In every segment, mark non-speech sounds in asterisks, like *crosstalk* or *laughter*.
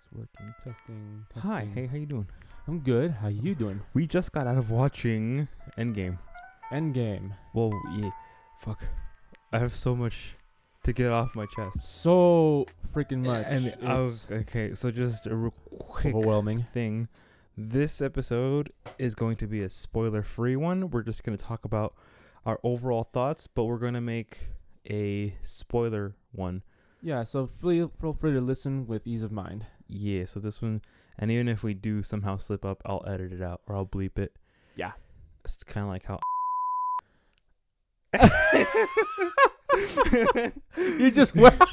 It's working. Testing. testing. Hi, hey, how you doing? I'm good. How you doing? We just got out of watching Endgame. Endgame. Well, yeah, fuck. I have so much to get off my chest. So freaking much. And I was, it's okay, so just a real quick overwhelming. thing. This episode is going to be a spoiler-free one. We're just going to talk about our overall thoughts, but we're going to make a spoiler one. Yeah. So feel feel free to listen with ease of mind. Yeah, so this one, and even if we do somehow slip up, I'll edit it out or I'll bleep it. Yeah. It's kind of like how. *laughs* *laughs* You just went. *laughs*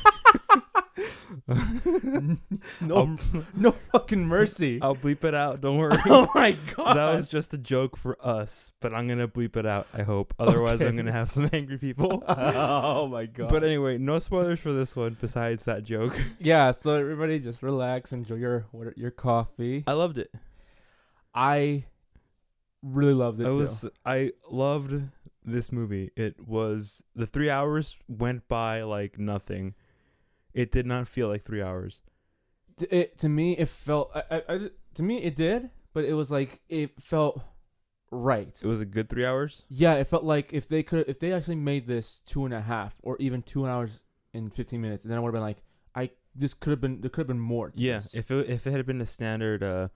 no, I'll, no fucking mercy. I'll bleep it out. Don't worry. *laughs* oh my god. that was just a joke for us, but I'm gonna bleep it out. I hope. Otherwise, I'm gonna have some *laughs* angry people. *laughs* oh my god. But anyway, no spoilers for this one. Besides that joke, yeah. So everybody, just relax. Enjoy your what- your coffee. I loved it. I really loved it. I too. was. I loved this movie. It was the three hours went by like nothing. It did not feel like three hours. T- it to me it felt I, I, I just- to me it did but it was like it felt right It was a good three hours. yeah it felt like if they could if they actually made this two and a half or even two hours and 15 minutes then i would have been like i this could have been there could have been more to Yeah, this. if it if it had been a standard uh,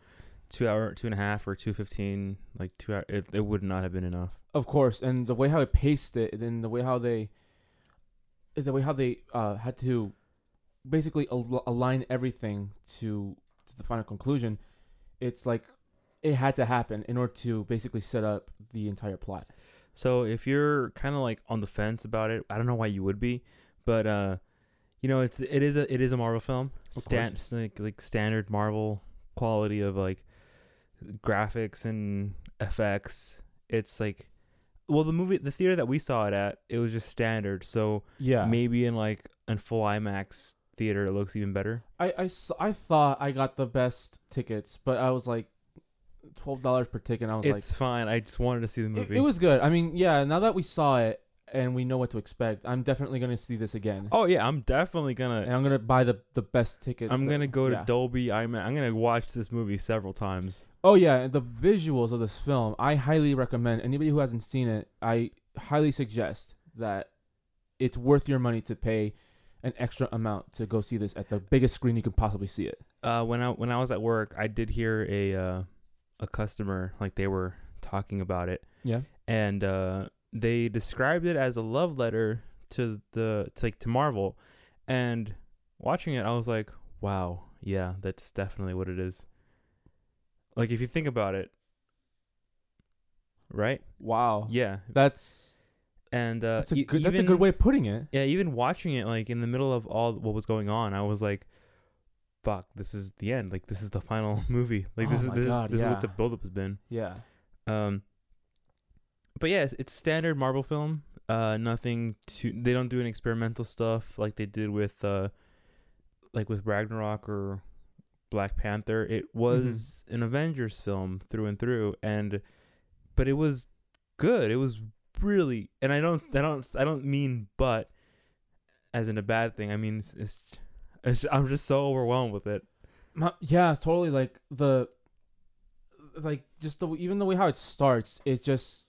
two hour, two and a half, or two fifteen, like two hour, it, it would not have been enough. of course and the way how it paced it and the way how they the way how they uh had to basically al- align everything to to the final conclusion it's like it had to happen in order to basically set up the entire plot So if you're kind of like on the fence about it, I don't know why you would be, but uh, you know, it's it is a it is a Marvel film, Stan, like like standard Marvel quality of like graphics and effects. It's like, well, the movie, the theater that we saw it at, it was just standard. So yeah maybe in like in full IMAX theater, it looks even better. I, I, I thought I got the best tickets, but I was like twelve dollars per ticket. And I was like It's fine. I just wanted to see the movie. it, it was good. I mean, yeah. Now that we saw it and we know what to expect, I'm definitely gonna see this again, Oh yeah, I'm definitely gonna. and I'm gonna buy the the best ticket. I'm that- gonna go to yeah. Dolby IMAX. I'm gonna watch this movie several times. Oh yeah, the visuals of this film, I highly recommend. Anybody who hasn't seen it, I highly suggest that it's worth your money to pay an extra amount to go see this at the biggest screen you can possibly see it. Uh, when I when I was at work, I did hear a uh, a customer like they were talking about it, Yeah. and uh, they described it as a love letter to the to like to Marvel, and watching it, I was like, wow, yeah, that's definitely what it is. Like if you think about it, right? Wow. Yeah, That's and uh, that's a e- good that's a good way of putting it. Yeah, even watching it like in the middle of all what was going on, I was like, "Fuck, this is the end. Like this is the final *laughs* movie. Like this Oh is this God, is this is what the yeah. buildup has been." Yeah. Um, but yeah, it's, it's standard Marvel film. Uh, nothing too. They don't do any experimental stuff like they did with uh, like with Ragnarok or Black Panther. It was an Avengers film through and through, and but it was good. It was really, and I don't, I don't, I don't mean but as in a bad thing. I mean it's, it's, it's I'm just so overwhelmed with it. Yeah, totally. Like the, like just the even the way how it starts, it just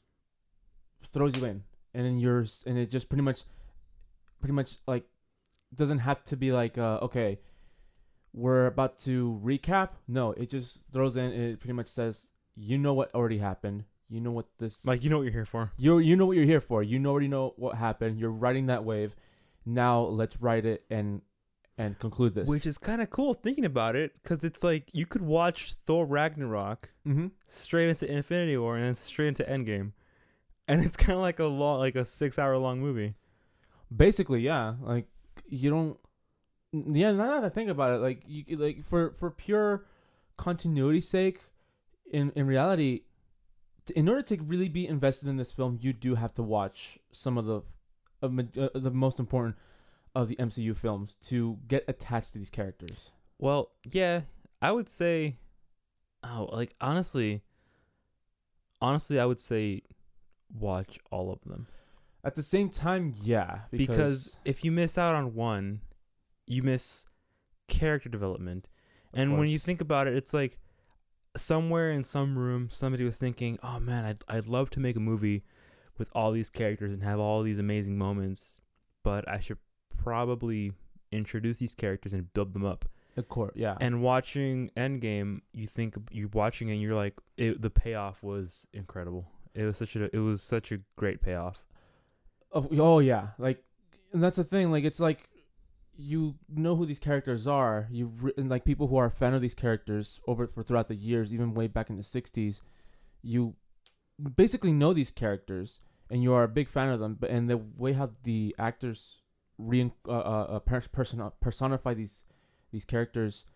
throws you in, and then yours, and it just pretty much, pretty much like doesn't have to be like uh okay, we're about to recap. No, it just throws in. And it pretty much says you know what already happened. You know what this Like you know what you're here for. you you know what you're here for. You already know what happened. You're riding that wave. Now let's ride it and and conclude this. Which is kind of cool thinking about it, because it's like you could watch Thor Ragnarok mm-hmm. straight into Infinity War and then straight into Endgame, and it's kind of like a long, like a six-hour long movie. Basically, yeah. Like you don't. Yeah, now that I think about it, like you like for for pure continuity sake, in in reality, t- in order to really be invested in this film, you do have to watch some of the, of uh, the most important of the MCU films to get attached to these characters. Well, yeah, I would say, oh, like honestly, honestly, I would say watch all of them. At the same time, yeah, because, because if you miss out on one, you miss character development, And when you think about it, it's like somewhere in some room, somebody was thinking, "Oh man, I'd I'd love to make a movie with all these characters and have all these amazing moments, but I should probably introduce these characters and build them up." of course, yeah, And watching Endgame, you think you're watching and you're like, it, the payoff was incredible. It was such a it was such a great payoff. Of, oh yeah, like and that's the thing. Like it's like you know who these characters are. You've written like people who are a fan of these characters over for throughout the years, even way back in the '60s. You basically know these characters, and you are a big fan of them. But and the way how the actors re uh, uh, uh, person personify these these characters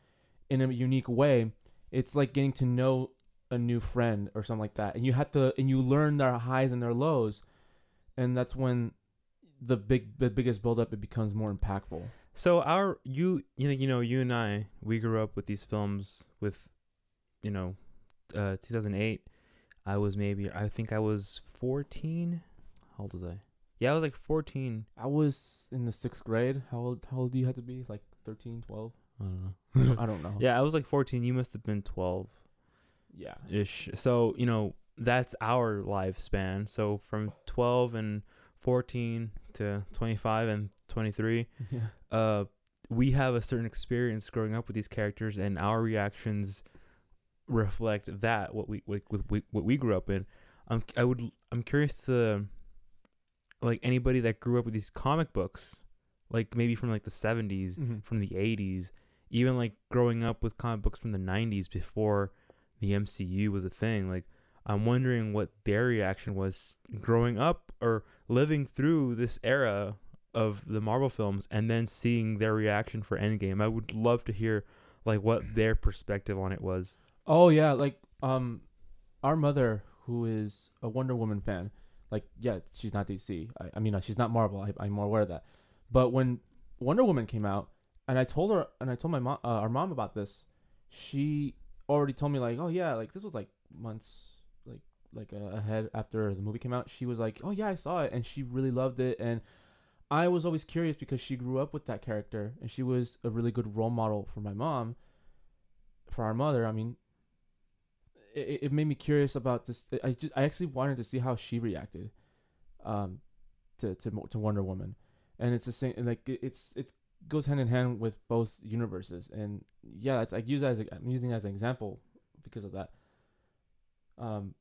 in a unique way, it's like getting to know a new friend or something like that. And you have to and you learn their highs and their lows and that's when the big the biggest buildup it becomes more impactful. So our you you know you know you and I we grew up with these films with, you know, uh, 2008. I was maybe I think I was 14. How old was I? Yeah, I was like 14. I was in the sixth grade. How old how old do you have to be? Like 13, 12? I don't know. I don't, I *laughs* don't know. yeah, I was like 14. You must have been 12 Yeah. ish. So you know that's our lifespan. So from 12 and 14 to 25 and 23, *laughs* Yeah. Uh, we have a certain experience growing up with these characters, and our reactions reflect that what we like with we, what we grew up in. I'm I would I'm curious to like anybody that grew up with these comic books, like maybe from like the 70s, Mhm. from the 80s, even like growing up with comic books from the 90s before the MCU was a thing. Like I'm wondering what their reaction was growing up or living through this era of the Marvel films and then seeing their reaction for Endgame. I would love to hear like what *clears throat* their perspective on it was. Oh yeah, like um, our mother who is a Wonder Woman fan, like yeah, she's not DC. I, I mean, uh, she's not Marvel. I, I'm more aware of that. But when Wonder Woman came out, and I told her, and I told my mom, uh, our mom about this, she already told me like, oh yeah, like this was like months, like like uh, ahead after the movie came out. She was like, oh yeah, I saw it, and she really loved it, and I was always curious because she grew up with that character, and she was a really good role model for my mom, for our mother. I mean, it, it made me curious about this. I just I actually wanted to see how she reacted, um, to to to Wonder Woman, and it's the same. Like it- it's it goes hand in hand with both universes, and yeah, it's I use that as a, I'm using as an example because of that. Um.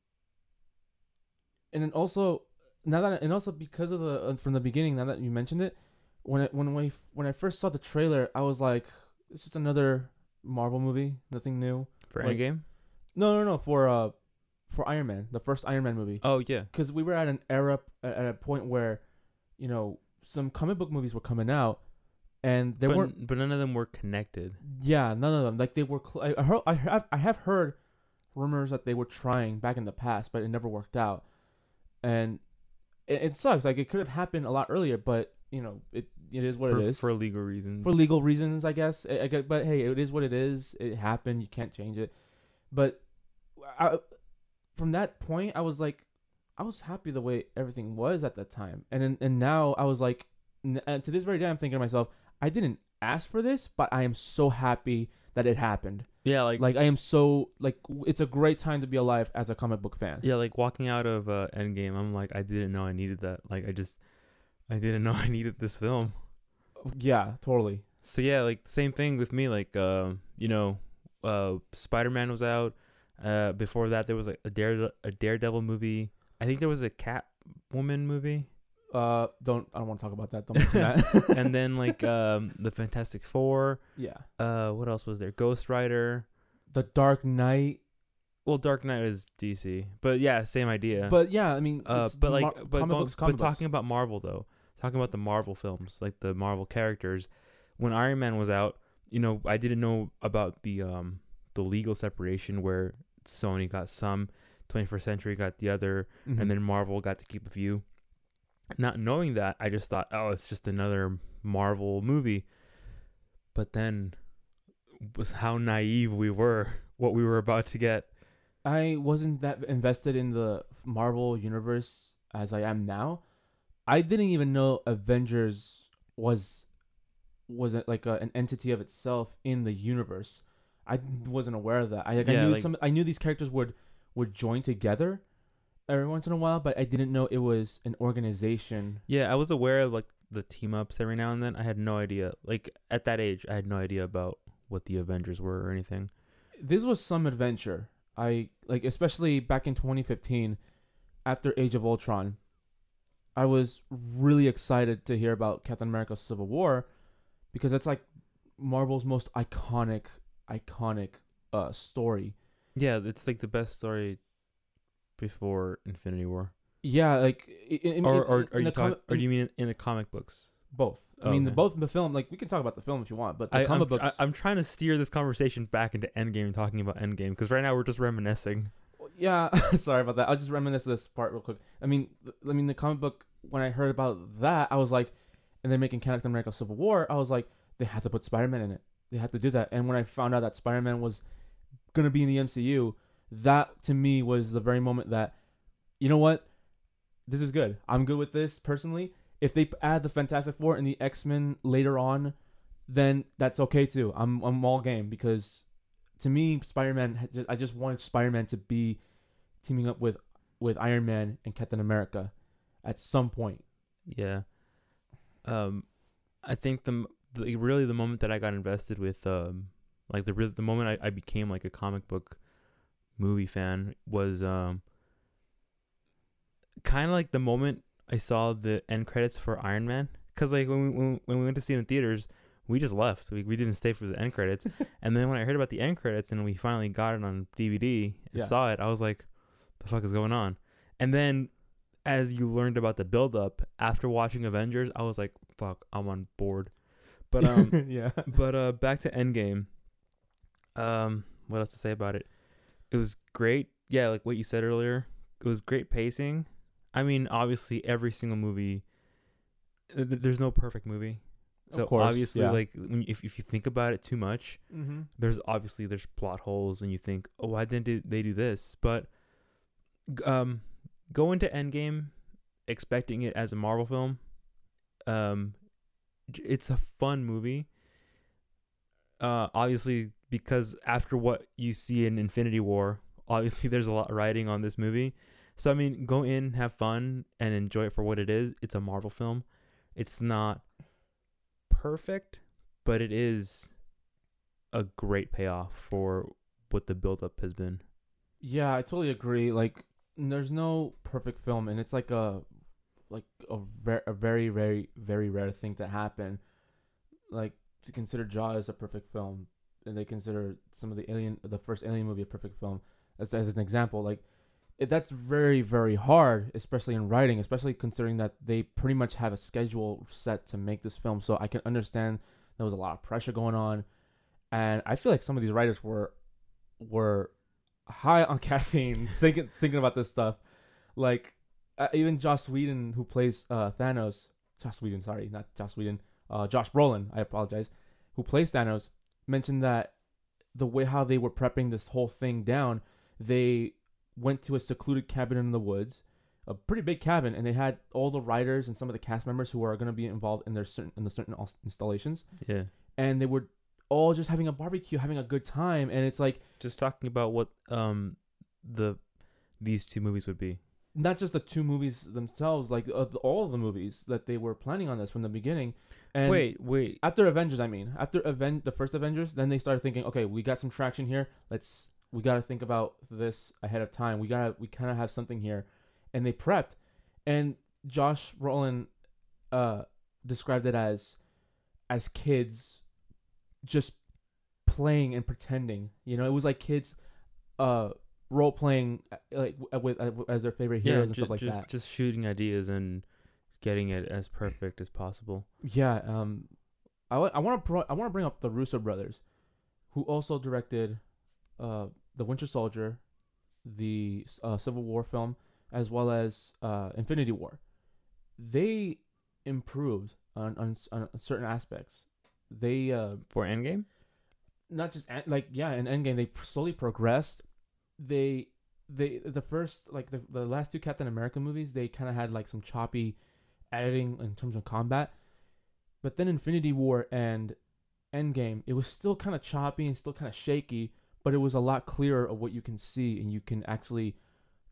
And then also now that and also because of the uh, from the beginning now that you mentioned it, when it when we when I first saw the trailer, I was like, it's just another Marvel movie, nothing new. For Like- Endgame? No, no, no. For uh, for Iron Man, the first Iron Man movie, Oh yeah. because we were at an era at at a point where, you know, some comic book movies were coming out, and they but, weren't. but none of them were connected. Yeah, none of them. Like they were. Cl- I, I heard. I have. I have heard rumors that they were trying back in the past, but it never worked out, and it, it sucks. Like it could have happened a lot earlier, but you know, it it is what for, it is for legal reasons. for legal reasons, I guess. I, I but hey, it is what it is. It happened. You can't change it. But I, from that point, I was like, I was happy the way everything was at that time, and then, and now I was like, and to this very day, I'm thinking to myself, I didn't ask for this, but I am so happy that it happened. yeah, like, Like I am so like it's a great time to be alive as a comic book fan. yeah, like walking out of uh, Endgame, I'm like, I didn't know I needed that. Like, I just, I didn't know *laughs* I needed this film. Yeah, totally. So yeah, like same thing with me. Like, uh, you know, uh, Spider Man was out. Uh, before that, there was like a Dare a Daredevil movie. I think there was a Catwoman movie, Uh, don't I don't want to talk about that. Don't mention that. *laughs* *laughs* and then like um, the Fantastic Four. yeah, Uh, what else was there? Ghost Rider. The Dark Knight. Well, Dark Knight is DC, but yeah, same idea. But yeah, I mean, uh, but like, Mar- but, comic books, but comic talking about Marvel though, talking about the Marvel films, like the Marvel characters, when Iron Man was out, you know, I didn't know about the um the legal separation where Sony got some, 21st Century got the other, Mhm. and then Marvel got to keep a few. Not knowing that, I just thought, oh, it's just another Marvel movie. But then, was how naive we were, *laughs* what we were about to get. I wasn't that invested in the Marvel universe as I am now. I didn't even know Avengers was was like a, an entity of itself in the universe. I wasn't aware of that. I, like, I knew like- some. I knew these characters would would join together every once in a while, but I didn't know it was an organization. Yeah, I was aware of like the team ups every now and then. I had no idea. Like at that age, I had no idea about what the Avengers were or anything. This was some adventure. I like, especially back in 2015, after Age of Ultron. I was really excited to hear about Captain America: Civil War, because that's like Marvel's most iconic, iconic uh story. Yeah, it's like the best story before Infinity War. Yeah, like in, in, or or in are you the talking? comi- Or do you mean in the comic books? both? I Oh, mean, the, okay. both the film. Like we can talk about the film if you want, but the I, comic I'm, books. I, am trying to steer this conversation back into Endgame, talking about Endgame, because right now we're just reminiscing. yeah, *laughs* sorry about that. I'll just reminisce this part real quick. I mean, th- I mean the comic book. When I heard about that, I was like, and they're making Captain America: Civil War. I was like, they had to put Spider Man in it. They had to do that. And when I found out that Spider Man was gonna be in the MCU, that to me was the very moment that, you know what, this is good. I'm good with this personally. If they add the Fantastic Four and the X Men later on, then that's okay too. I'm I'm all game because to me, Spider Man. I just wanted Spider Man to be teaming up with with Iron Man and Captain America at some point. Yeah. Um, I think the, the really the moment that I got invested with um like the the moment I, I became like a comic book movie fan was um kind of like the moment I saw the end credits for Iron Man cuz like when we, when, when we went to see it in theaters we just left we, we didn't stay for the end credits *laughs* and then when I heard about the end credits and we finally got it on DVD and Yeah. saw it I was like the fuck is going on and then as you learned about the build up after watching Avengers, I was like, fuck, I'm on board. But um *laughs* yeah, but uh back to Endgame. Um what else to say about it? It was great. Yeah, like what you said earlier. It was great pacing. I mean, obviously every single movie th- th- there's no perfect movie. So of course. obviously yeah. like when you- if if you think about it too much, mm-hmm. there's obviously there's plot holes and you think oh why didn't they- they do this but um go into endgame expecting it as a marvel film um it's a fun movie uh obviously because after what you see in infinity war obviously *laughs* there's a lot riding on this movie so i mean go in have fun and enjoy it for what it is it's a marvel film it's not perfect but it is a great payoff for what the buildup has been. Yeah, I totally agree. Like, there's no perfect film, and it's like a, like a, ver- a very, very, very rare thing to happen. Like to consider Jaws a perfect film, and they consider some of the Alien, the first Alien movie, a perfect film. As as an example, like it, that's very, very hard, especially in writing, especially considering that they pretty much have a schedule set to make this film. So I can understand there was a lot of pressure going on, and I feel like some of these writers were were high on *laughs* caffeine thinking thinking about this stuff. Like uh, even Joss Whedon, who plays uh, Thanos, Joss Whedon, sorry, not Joss Whedon, uh, Josh Brolin, I apologize, who plays Thanos, mentioned that the way how they were prepping this whole thing down, they went to a secluded cabin in the woods, a pretty big cabin, and they had all the writers and some of the cast members who are going to be involved in their certain in the certain installations, Yeah. and they were all just having a barbecue, having a good time, and it's like Just talking about what um the these two movies would be. Not just the two movies themselves, like uh, the, all of the movies that they were planning on this from the beginning. And wait, wait. after Avengers, I mean, after event the first Avengers, then they started thinking, okay, we got some traction here. Let's we got to think about this ahead of time. We gotta we kind of have something here, and they prepped. And Josh Brolin, uh, described it as, as kids, just playing and pretending. You know, it was like kids, uh, role playing like with uh, as their favorite Yeah, heroes and ju- stuff like just that. just shooting ideas and getting it as perfect as possible. Yeah, um, I, I want to pro- I want to bring up the Russo brothers, who also directed, uh, the Winter Soldier, the uh, Civil War film, as well as uh, Infinity War. They improved on on, on certain aspects. They uh, For Endgame? not just like yeah in endgame they slowly progressed they they the first like the, the last two captain america movies they kind of had like some choppy editing in terms of combat but then infinity war and Endgame, it was still kind of choppy and still kind of shaky, but it was a lot clearer of what you can see, and you can actually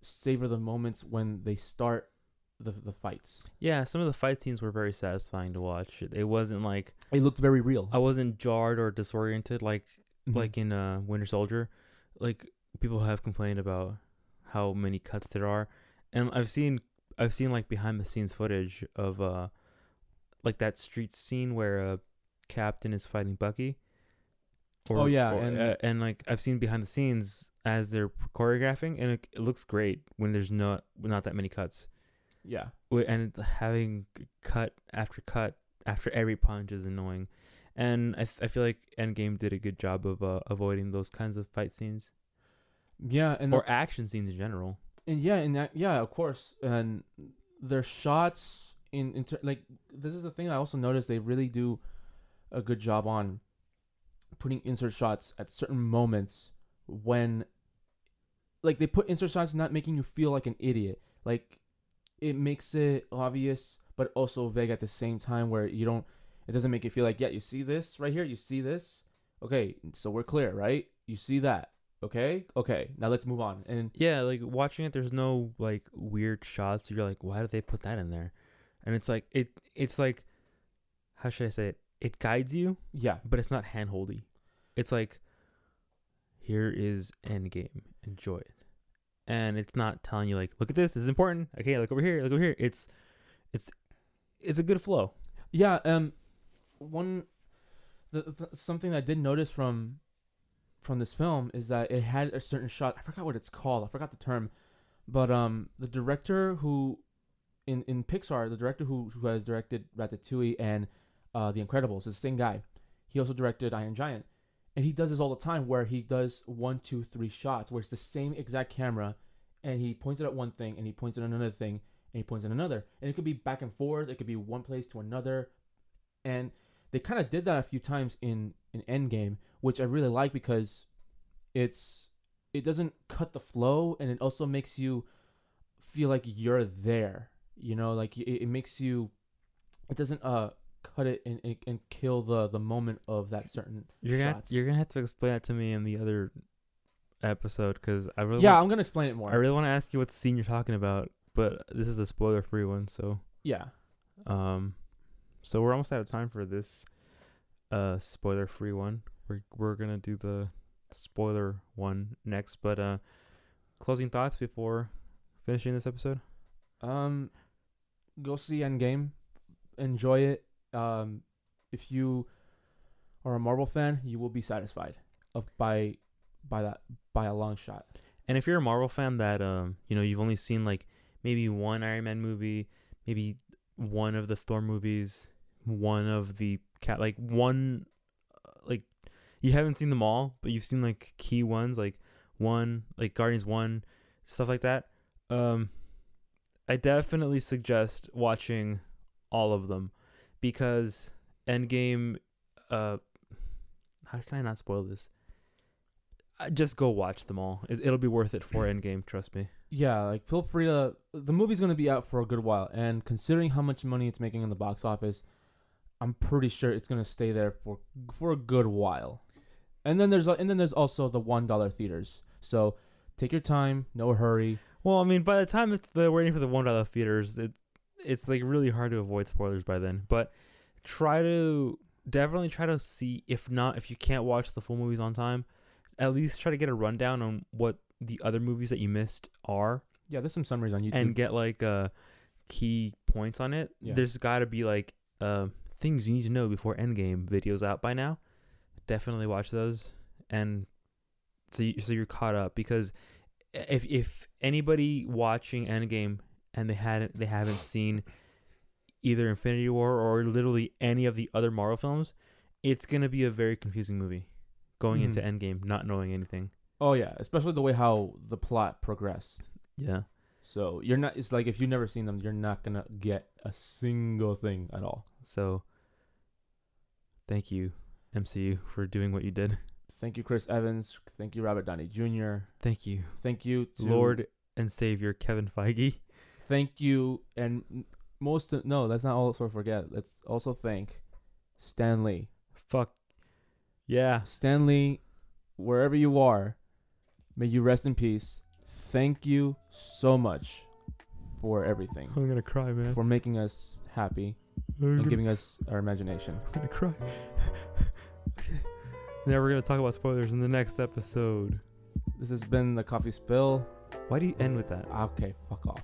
savor the moments when they start the the fights. Yeah, some of the fight scenes were very satisfying to watch. It wasn't like It looked very real. I wasn't jarred or disoriented like Mhm. like in uh Winter Soldier. Like people have complained about how many cuts there are. And I've seen I've seen like behind the scenes footage of uh like that street scene where uh Captain is fighting Bucky. Oh, yeah, or- and- uh, and like I've seen behind the scenes as they're choreographing and it, it looks great when there's not not that many cuts. yeah. And having cut after cut after every punch is annoying. And I I feel like Endgame did a good job of uh, avoiding those kinds of fight scenes Yeah, and or action scenes in general. and yeah, and that, yeah, of course, and their shots in in ter- like this is the thing I also noticed they really do a good job on putting insert shots at certain moments when like they put insert shots not making you feel like an idiot. Like it makes it obvious but also vague at the same time where you don't it doesn't make you feel like yeah, you see this right here, you see this? Okay, so we're clear, right? You see that. Okay? Okay. Now let's move on. And Yeah, like watching it, there's no like weird shots. You're like, why did they put that in there? And it's like it. It's like, how should I say it? It guides you, yeah, but it's not handholdy. It's like, here is Endgame. Enjoy it, and it's not telling you like, look at this. This is important. Okay, look over here. Look over here. It's, it's, it's a good flow. Yeah, um, one, the, the something I did notice from, from this film is that it had a certain shot. I forgot what it's called. I forgot the term, but um, the director who, in in Pixar, the director who who has directed Ratatouille and, uh, The Incredibles is the same guy. He also directed Iron Giant, and he does this all the time where he does one, two, three shots where it's the same exact camera, and he points it at one thing and he points at another thing and he points at another, and it could be back and forth. It could be one place to another, and they kind of did that a few times in in Endgame, which I really like because it's it doesn't cut the flow, and it also makes you feel like you're there. You know, like it, it makes you. It doesn't uh cut it and, and, and kill the the moment of that certain You're gonna shots. you're gonna have to explain that to me in the other episode because I really yeah, want, I'm gonna explain it more. I really want to ask you what scene you're talking about, but this is a spoiler free one, so yeah, um, so we're almost out of time for this uh spoiler free one. We're we're gonna do the spoiler one next, but uh, closing thoughts before finishing this episode. Um, go see Endgame, enjoy it. Um, if you are a Marvel fan, you will be satisfied of by by that by a long shot. And if you're a Marvel fan that um you know you've only seen like maybe one Iron Man movie, maybe one of the Thor movies, one of the cat like one uh, like you haven't seen them all, but you've seen like key ones like one like Guardians 1 stuff like that. Um I definitely suggest watching all of them because Endgame uh how can I not spoil this? Just go watch them all. It, it'll be worth it for *coughs* Endgame, trust me. Yeah, like feel free to. The movie's gonna be out for a good while, and considering how much money it's making in the box office, I'm pretty sure it's gonna stay there for for a good while. And then there's and then there's also the one dollar theaters. So take your time, no hurry. Well, I mean, by the time it's the waiting for the one dollar theaters, it it's like really hard to avoid spoilers by then. But try to definitely try to see if not if you can't watch the full movies on time, at least try to get a rundown on what the other movies that you missed are Yeah, there's some summaries on YouTube. and get like uh key points on it. Yeah. There's got to be like uh things you need to know before Endgame videos out by now. Definitely watch those and so you, so you're caught up because if if anybody watching Endgame and they hadn't they haven't seen either Infinity War or literally any of the other Marvel films, it's gonna be a very confusing movie going into Mhm. Endgame not knowing anything. oh yeah, especially the way how the plot progressed. Yeah. So you're not. It's like if you've never seen them, you're not gonna get a single thing at all. So thank you MCU for doing what you did. Thank you, Chris Evans. Thank you, Robert Downey Jr. Thank you, Thank you, to, Lord and Savior Kevin Feige. Thank you, and m- most no, let's not also forget. Let's also thank Stan Lee. Fuck, Yeah. Stan Lee, wherever you are, may you rest in peace. Thank you so much for everything, I'm gonna cry, man. for making us happy I'm and gonna, giving us our imagination. I'm gonna cry. *laughs* okay. Now we're gonna talk about spoilers in the next episode. This has been the coffee spill. Why do you end with that? Okay, fuck off.